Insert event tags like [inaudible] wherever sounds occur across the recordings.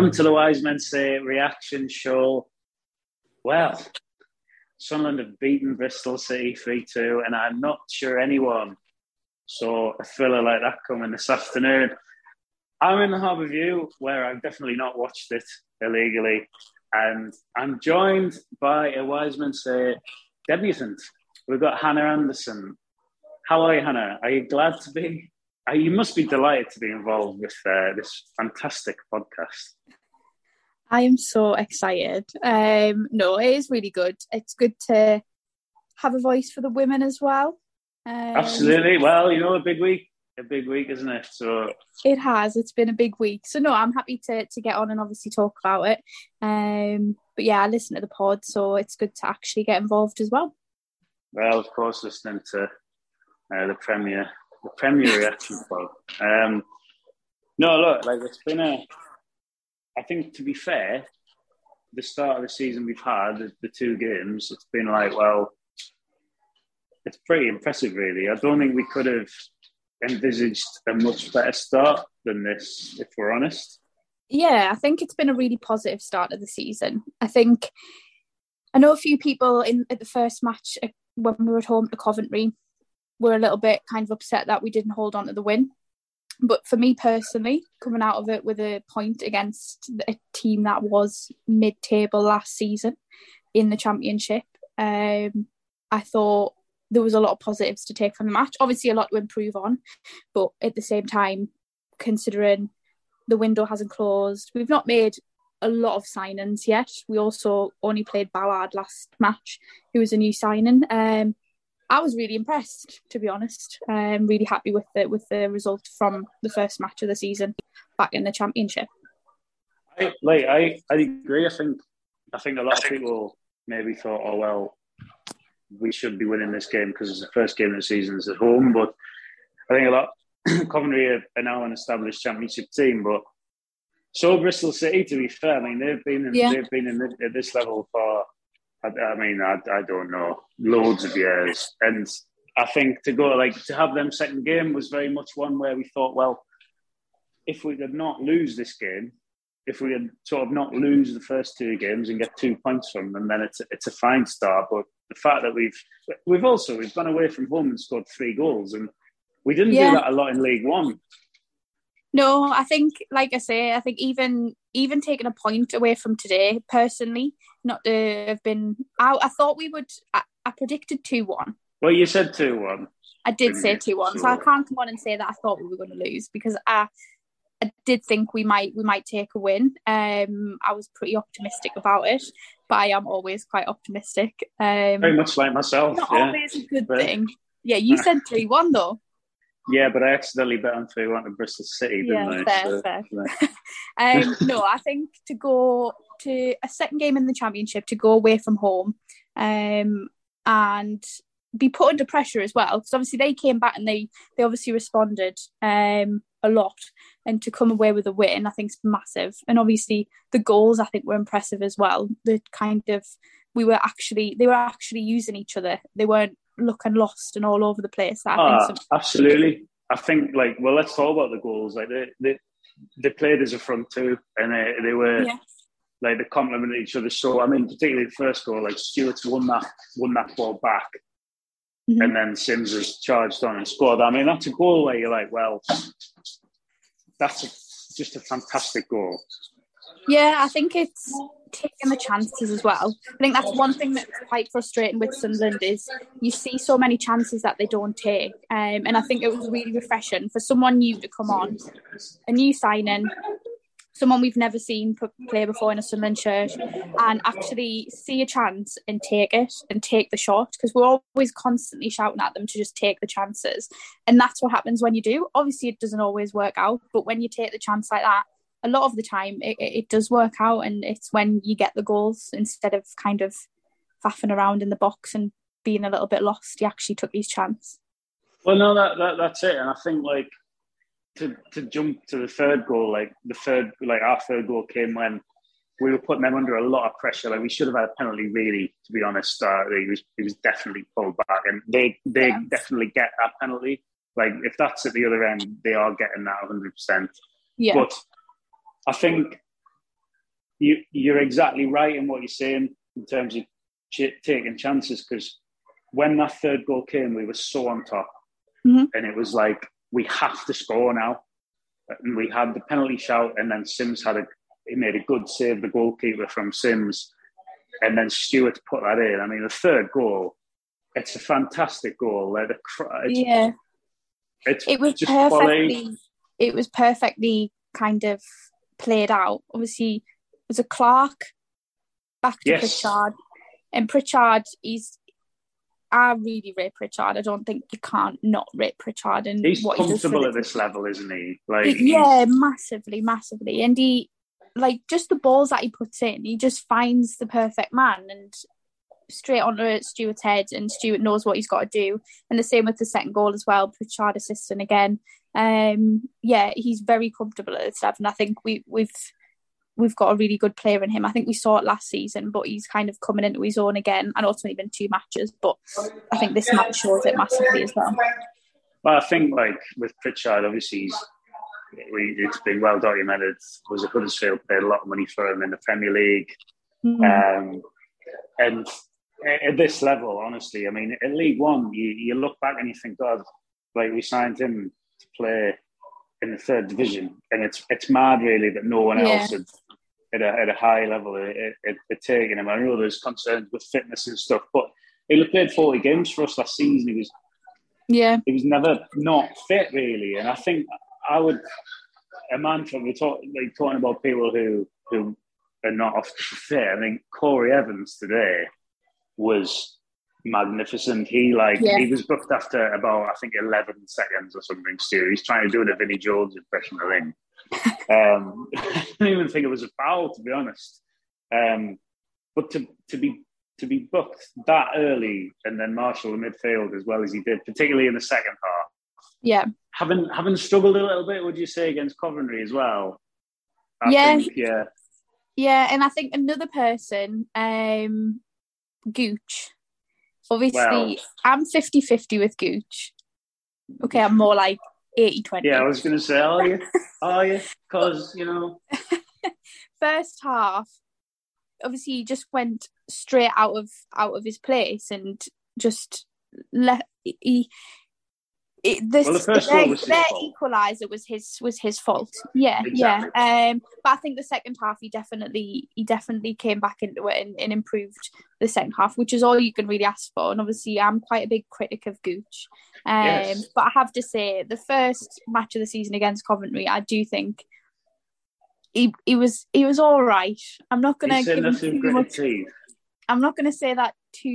Welcome to the Wise Men Say reaction show. Well, Sunderland have beaten Bristol City 3 2, and I'm not sure anyone saw a thriller like that coming this afternoon. I'm in the Harbour View, where I've definitely not watched it illegally, and I'm joined by a Wise Men Say debutant. We've got Hannah Anderson. How are you, Hannah? Are you glad to be you must be delighted to be involved with uh, this fantastic podcast. I am so excited. Um, no, it is really good. It's good to have a voice for the women as well. Um, Absolutely. Well, you know, a big week, a big week, isn't it? So it has. It's been a big week. So no, I'm happy to to get on and obviously talk about it. Um, but yeah, I listen to the pod, so it's good to actually get involved as well. Well, of course, listening to uh, the Premier the Premier reaction pod. Um, no, look, like it's been a. I think to be fair, the start of the season we've had, the, the two games, it's been like, well, it's pretty impressive, really. I don't think we could have envisaged a much better start than this, if we're honest. Yeah, I think it's been a really positive start of the season. I think I know a few people in at the first match uh, when we were at home to Coventry were a little bit kind of upset that we didn't hold on to the win. But for me personally, coming out of it with a point against a team that was mid table last season in the championship, um, I thought there was a lot of positives to take from the match. Obviously, a lot to improve on, but at the same time, considering the window hasn't closed, we've not made a lot of signings yet. We also only played Ballard last match, who was a new signing. Um, I was really impressed, to be honest. I'm really happy with the with the result from the first match of the season back in the championship. I, like I, I agree. I think I think a lot of people maybe thought, oh well, we should be winning this game because it's the first game of the season is at home. But I think a lot [clears throat] Coventry are now an established championship team, but so Bristol City. To be fair, I mean they've been in, yeah. they've been in at this level for I, I mean, I, I don't know, loads of years. And I think to go like to have them second game was very much one where we thought, well, if we could not lose this game, if we had sort of not lose the first two games and get two points from them, then it's a, it's a fine start. But the fact that we've we've also we've gone away from home and scored three goals, and we didn't yeah. do that a lot in League One. No, I think, like I say, I think even even taking a point away from today, personally, not to have been. I, I thought we would. I, I predicted two one. Well, you said two one. I did say two one, so I can't come on and say that I thought we were going to lose because I, I did think we might we might take a win. Um, I was pretty optimistic about it, but I am always quite optimistic. Um, Very much like myself. Not yeah. always a good but... thing. Yeah, you said [laughs] three one though. Yeah, but I accidentally bet on three one to Bristol City, didn't yeah, I? Fair, so, fair. [laughs] um, no, I think to go to a second game in the championship, to go away from home, um, and be put under pressure as well, because obviously they came back and they they obviously responded um, a lot, and to come away with a win, I think is massive. And obviously the goals, I think, were impressive as well. The kind of we were actually they were actually using each other. They weren't looking lost and all over the place. I uh, some- absolutely. I think like well, let's talk about the goals. Like they they, they played as a front two, and they, they were yeah. like they complemented each other. So I mean, particularly the first goal, like Stewart's won that won that ball back, mm-hmm. and then Simms has charged on and scored. I mean, that's a goal where you're like, well, that's just a fantastic goal. Yeah, I think it's taking the chances as well. I think that's one thing that's quite frustrating with Sunderland is you see so many chances that they don't take. Um, and I think it was really refreshing for someone new to come on, a new signing, someone we've never seen play before in a Sunderland shirt, and actually see a chance and take it and take the shot because we're always constantly shouting at them to just take the chances. And that's what happens when you do. Obviously, it doesn't always work out, but when you take the chance like that, a lot of the time it, it does work out and it's when you get the goals instead of kind of faffing around in the box and being a little bit lost you actually took his chance well no that, that that's it and i think like to to jump to the third goal like the third like our third goal came when we were putting them under a lot of pressure. Like we should have had a penalty, really, to be honest. Uh, he was he was definitely pulled back, and they they yeah. definitely get that penalty. Like if that's at the other end, they are getting that 100. percent Yeah. But I think you, you're exactly right in what you're saying in terms of ch- taking chances because when that third goal came, we were so on top, mm-hmm. and it was like we have to score now. And we had the penalty shout, and then Simms had a he made a good save, the goalkeeper from Simms, and then Stewart put that in. I mean, the third goal, it's a fantastic goal. Like it's, yeah, it's it was perfectly. Quality. It was perfectly kind of played out. Obviously, was a Clarke back to yes. Pritchard, and Pritchard is. I really rate Pritchard. I don't think you can't not rate Pritchard and he's what comfortable he at this level, isn't he? Like yeah, massively, massively, and he like just the balls that he puts in. He just finds the perfect man and straight onto Stewart's head, and Stewart knows what he's got to do. And the same with the second goal as well. Pritchard assisting again um, yeah, he's very comfortable at level, and I think we we've we've got a really good player in him. I think we saw it last season, but he's kind of coming into his own again. And also, been two matches, but I think this match shows it massively as well. Well, I think like with Pritchard, obviously he's we, it's been well documented. Was a Huddersfield paid a lot of money for him in the Premier League, mm-hmm. um, and at this level, honestly, I mean, at League One, you, you look back and you think, God, like we signed him to play in the third division, and it's it's mad really that no one yeah. else had, at, a, at a high level had, had taken him. I know there's concerns with fitness and stuff, but he played 40 games for us last season. He was yeah, he was never not fit really, and I think I would a man from we talk like talking about people who who are not often fit. I think Corry Evans today was magnificent. He like yeah. he was booked after about I think eleven seconds or something. Still, he's trying to do the Vinnie Jones impression. [laughs] [laughs] I think. um, I didn't even think it was a foul, to be honest. Um, but to to be to be booked that early and then marshal the midfield as well as he did, particularly in the second half. Yeah. Having having struggled a little bit, would you say against Coventry as well? I yeah. Think, yeah. Yeah, and I think another person, um, Gooch, Obviously, well, I'm 50 50 with Gooch. Okay, I'm more like 80 20. Yeah, I was going to say, are you? are you? Because, you know. [laughs] First half, obviously, he just went straight out of out of his place and just let he it, this, well, the first their, was their equaliser was his was his fault. Yeah, exactly. yeah. Um, but I think the second half he definitely he definitely came back into it and, and, improved the second half, which is all you can really ask for. And obviously, I'm quite a big critic of Gooch. Um, yes. but I have to say, the first match of the season against Coventry, I do think he he was he was all right. I'm not going to give him too much. I'm not going to say that too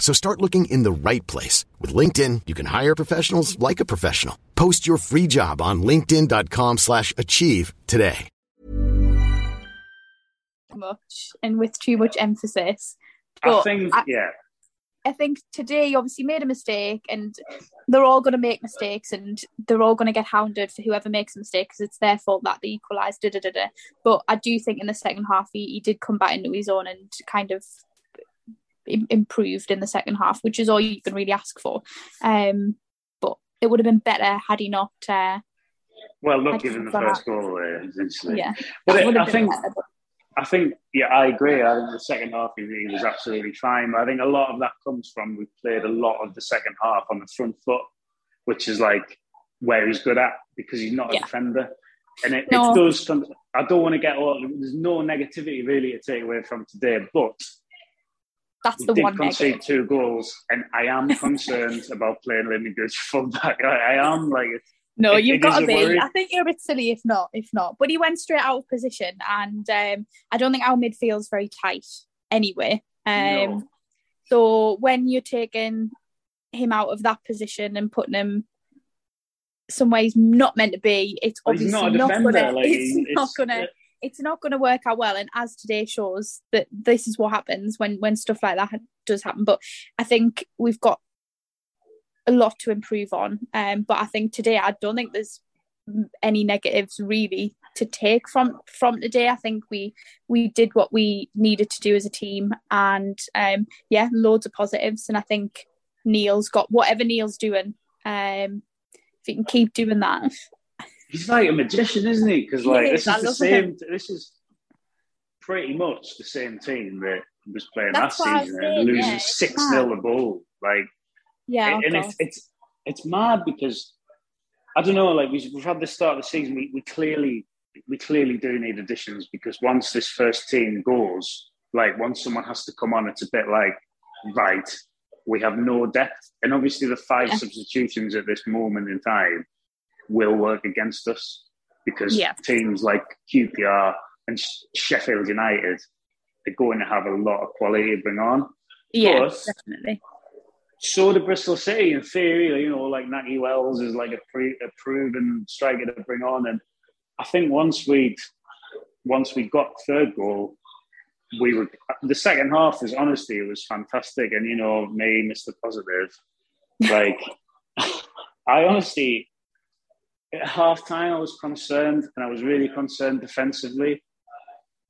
So start looking in the right place. With LinkedIn, you can hire professionals like a professional. Post your free job on linkedin.com slash achieve today. Much and with too much emphasis. I think, I- yeah, I think today you obviously made a mistake and they're all going to make mistakes and they're all going to get hounded for whoever makes a mistake because it's their fault that they equalised. Da, da, da, da. But I do think in the second half he, he did come back into his own and kind of im- improved in the second half, which is all you can really ask for. Um, but it would have been better had he not. Uh, well, not given the first goal there, essentially. yeah, But it I think better. But I think, yeah, I agree. I think the second half he, he was absolutely fine. But I think a lot of that comes from we played a lot of the second half on the front foot, which is like where he's good at because he's not a Yeah. defender. And it, No. it does. I don't want to get all. There's no negativity really to take away from today, but that's the did one concede negative. two goals, and I am [laughs] concerned about playing Lemmy Gooch fullback. I, I am like, No, It- you've it got to be. worry. I think you're a bit silly if not, if not. But he went straight out of position, and um, I don't think our midfield's very tight anyway. Um, No. So when you're taking him out of that position and putting him somewhere he's not meant to be, it's But he's obviously not not, gonna. like, it's not gonna. It's not going to work out well, and as today shows, that this is what happens when when stuff like that does happen. But I think we've got a lot to improve on. Um, but I think today I don't think there's any negatives really to take from from today. I think we we did what we needed to do as a team, and um, yeah, loads of positives. And I think Neil's got whatever Neil's doing. Um, if he can keep doing that, he's like a magician, isn't he? Because like is, this I is the same. him. This is pretty much the same team that was playing That's last season and losing six mad. 0 the ball. Like, yeah, and it's it's it's mad because I don't know. Like we've, we've had the start of the season. We, we clearly we clearly do need additions because once this first team goes, like once someone has to come on, it's a bit like right. We have no depth, and obviously the five Yeah. substitutions at this moment in time will work against us because Yeah. teams like QPR and Sheffield United they're going to have a lot of quality to bring on. yeah, Plus, definitely. so the Bristol City in theory. You know, like Nakhi Wells is like a, pre, a proven striker to bring on, and I think once we once we got third goal, we were the second half was honestly it was fantastic, and you know me, Mister Positive, like [laughs] I honestly at half time I was concerned, and I was really concerned defensively.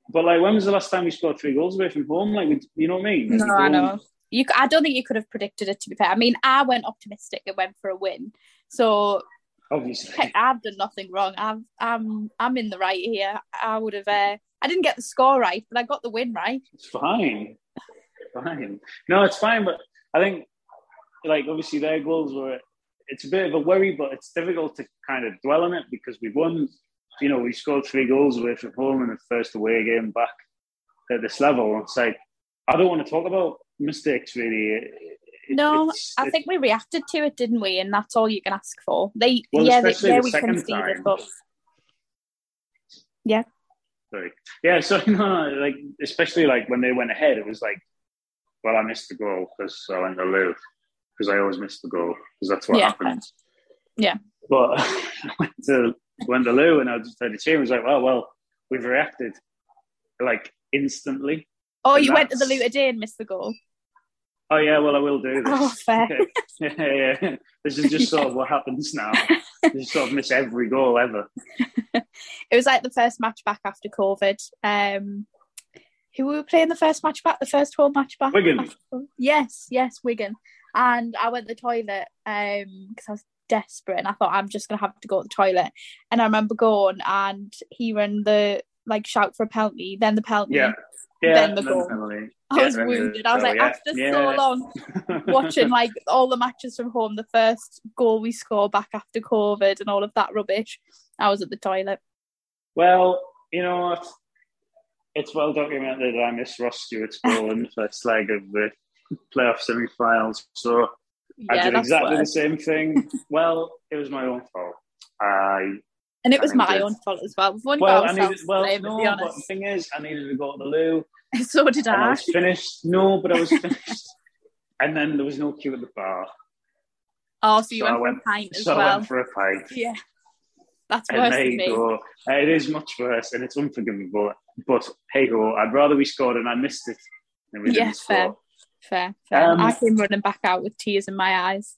But like, when was the last time we scored three goals away from home? Like, you know what I mean? No, I don't- know. You, c- I don't think you could have predicted it. To be fair, I mean, I went optimistic and went for a win. So Obviously, heck, [laughs] I've done nothing wrong. I'm, I'm, I'm in the right here. I would have. Uh, I didn't get the score right, but I got the win right. It's fine. Fine. No, it's fine. But I think, like, obviously their goals were, it's a bit of a worry, but it's difficult to kind of dwell on it because we've won, you know, we scored three goals away from home in the first away game back at this level. It's like, I don't want to talk about mistakes really. It- No, it's- I think we reacted to it, didn't we? And that's all you can ask for. They, Well, yeah, they, yeah, the we conceded, time. but yeah, Sorry. Yeah, so [laughs] you know, like especially like when they went ahead, it was like, well, I missed the goal because I went to lose because I always miss the goal because that's what Yeah. happens. Yeah. But [laughs] I went to went to loo and I just heard the team. I was like, well, well, we've reacted like instantly. oh, And you went to the Luton day and missed the goal. Oh yeah, well, I will do this. Oh, fair. [laughs] yeah, yeah. This is just [laughs] sort of what happens now. You sort of miss every goal ever. it was like the first match back after COVID. Um, who we were playing the first match back, the first home match back. Wigan. Yes, yes, Wigan. And I went to the toilet um because I was desperate and I thought I'm just gonna have to go to the toilet. And I remember going and hearing the like shout for a penalty, then the penalty, Yeah. Yeah. then the goal. penalty. I Yeah, was wounded. I was goal, like, yeah. after Yeah. so long [laughs] watching like all the matches from home, the first goal we score back after COVID and all of that rubbish, I was at the toilet. Well, you know what? It's well documented that I missed Ross Stewart's goal in the first leg of the playoff semi-finals. So I did exactly the same thing. well, it was my own fault. I And it was my own fault as well. We've only well, got I ourselves needed. Well, no, but the thing is, I needed to go to the loo, [laughs] So did I I. was finished. No, but I was finished, and then there was no queue at the bar, Oh, so you so I went for a pint as so I well. went for a pint. Yeah. That's And worse there than you me. go. Uh, It is much worse, and it's unforgivable. But hey ho, I'd rather we scored and I missed it than we Yeah, didn't fair. score. Fair, fair. Um, I came running back out with tears in my eyes.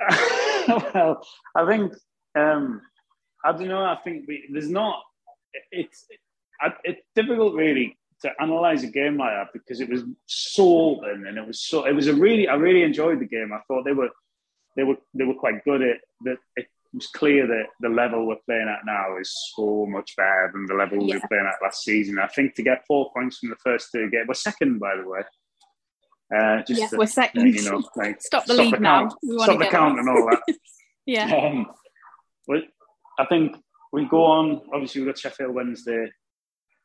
[laughs] well, I think um, I don't know. I think we, there's not. It's it's difficult really to analyze a game like that because it was so open and it was so. It was a really. I really enjoyed the game. I thought they were they were they were quite good at that. It was clear that the level we're playing at now is so much better than the level we Yeah. were playing at last season. I think to get four points from the first two games, we're second by the way. Uh, just Yes, to- we're second. you know, [laughs] like, Stop the league now. count. We Stop the count and all that. [laughs] Yeah. Um, well, I think we go on. Obviously, we've got Sheffield Wednesday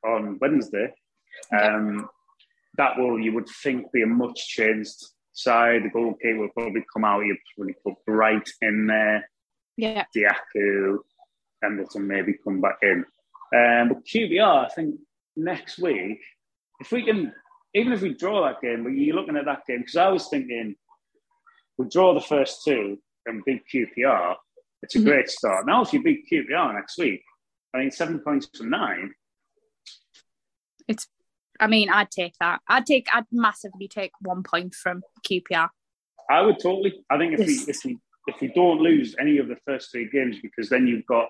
on Wednesday. Um, that will, you would think, be a much changed side. The goalkeeper will probably come out. You'd probably put Bright in there, Yeah. Dajaku, Anderson maybe come back in. Um, but QPR, I think next week, if we can, even if we draw that game, but you're looking at that game, because I was thinking we draw the first two and beat QPR, it's a Mhm. great start. Now, if you beat QPR next week, I mean, seven points from nine, It's, I mean, I'd take that. I'd take, I'd massively take one point from QPR. I would totally. I think if we if we if we don't lose any of the first three games, because then you've got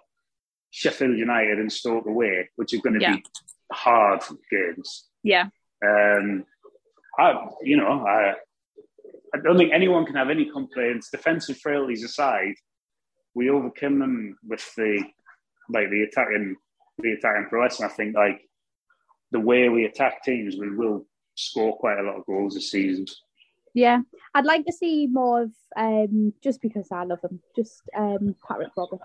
Sheffield United and Stoke away, which are going to Yeah. be hard games. Yeah. Um, I, you know, I, I don't think anyone can have any complaints. Defensive frailties aside, we overcame them with the like the attacking the attacking prowess. And I think like the way we attack teams, we will score quite a lot of goals this season. Yeah. I'd like to see more of, um, just because I love him, just um, Patrick Roberts.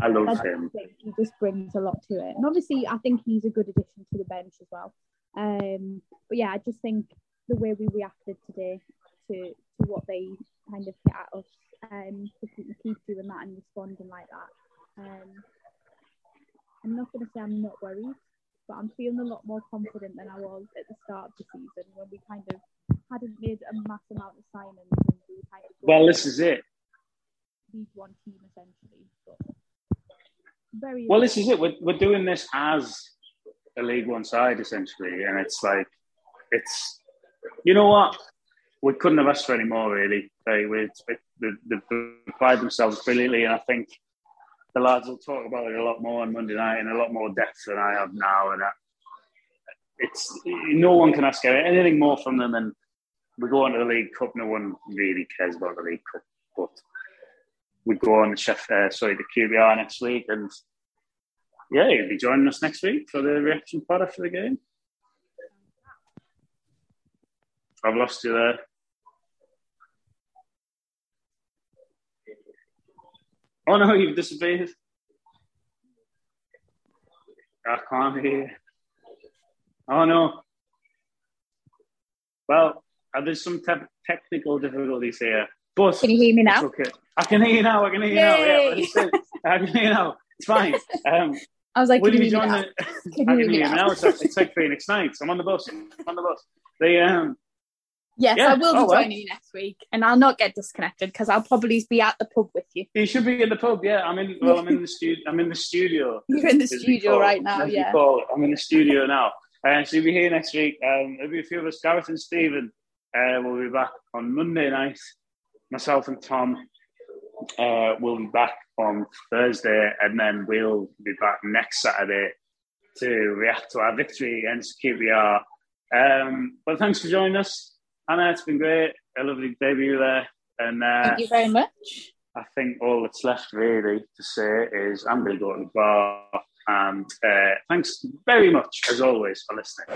I love I him. think he just brings a lot to it. And obviously, I think he's a good addition to the bench as well. Um, but yeah, I just think the way we reacted today to, to what they kind of hit at us, um, we can keep doing that and responding like that. Um, I'm not going to say I'm not worried, but I'm feeling a lot more confident than I was at the start of the season when we kind of hadn't made a mass amount of signings and we kind of Well, this is it. League One team essentially. But very Well, this is it. We're, we're doing this as a League One side essentially, and it's like it's you know what we couldn't have asked for any more really. They we they, they, they applied themselves brilliantly, and I think the lads will talk about it a lot more on Monday night in a lot more depth than I have now, and I, it's no one can ask anything more from them. And we go on to the League Cup. No one really cares about the League Cup, but we go on the chef, uh, sorry, the QPR next week, and yeah, you'll be joining us next week for the reaction pod after the game. I've lost you there. Oh no, you've disappeared. I can't hear. Oh no. Well, uh, there's some te- technical difficulties here, but Can you hear me now? okay. I can hear you now. I can hear you now. Yeah, Yay. he said. I can hear you now. It's fine. [laughs] Um, I was like, will can you joining the? [laughs] I you can hear me you now? now. It's like, it's like Phoenix Nights. I'm on the bus. I'm on the bus. They um. Yes, Yeah. I will be Oh, well. joining you next week, and I'll not get disconnected because I'll probably be at the pub with you. You should be in the pub. Yeah, I'm in. Well, I'm in the [laughs] studio. I'm in the studio. You're in the studio right now, yeah. I'm in the studio now. Uh, so you'll be here next week. Um, there'll be a few of us. Gareth and Stephen uh, will be back on Monday night. Myself and Tom uh, will be back on Thursday, and then we'll be back next Saturday to react to our victory against QPR. Um, but thanks for joining us, Hannah. It's been great. A lovely debut there, and uh, Thank you very much. I think all that's left really to say is I'm going to go to the bar. And uh, thanks very much, as always, for listening.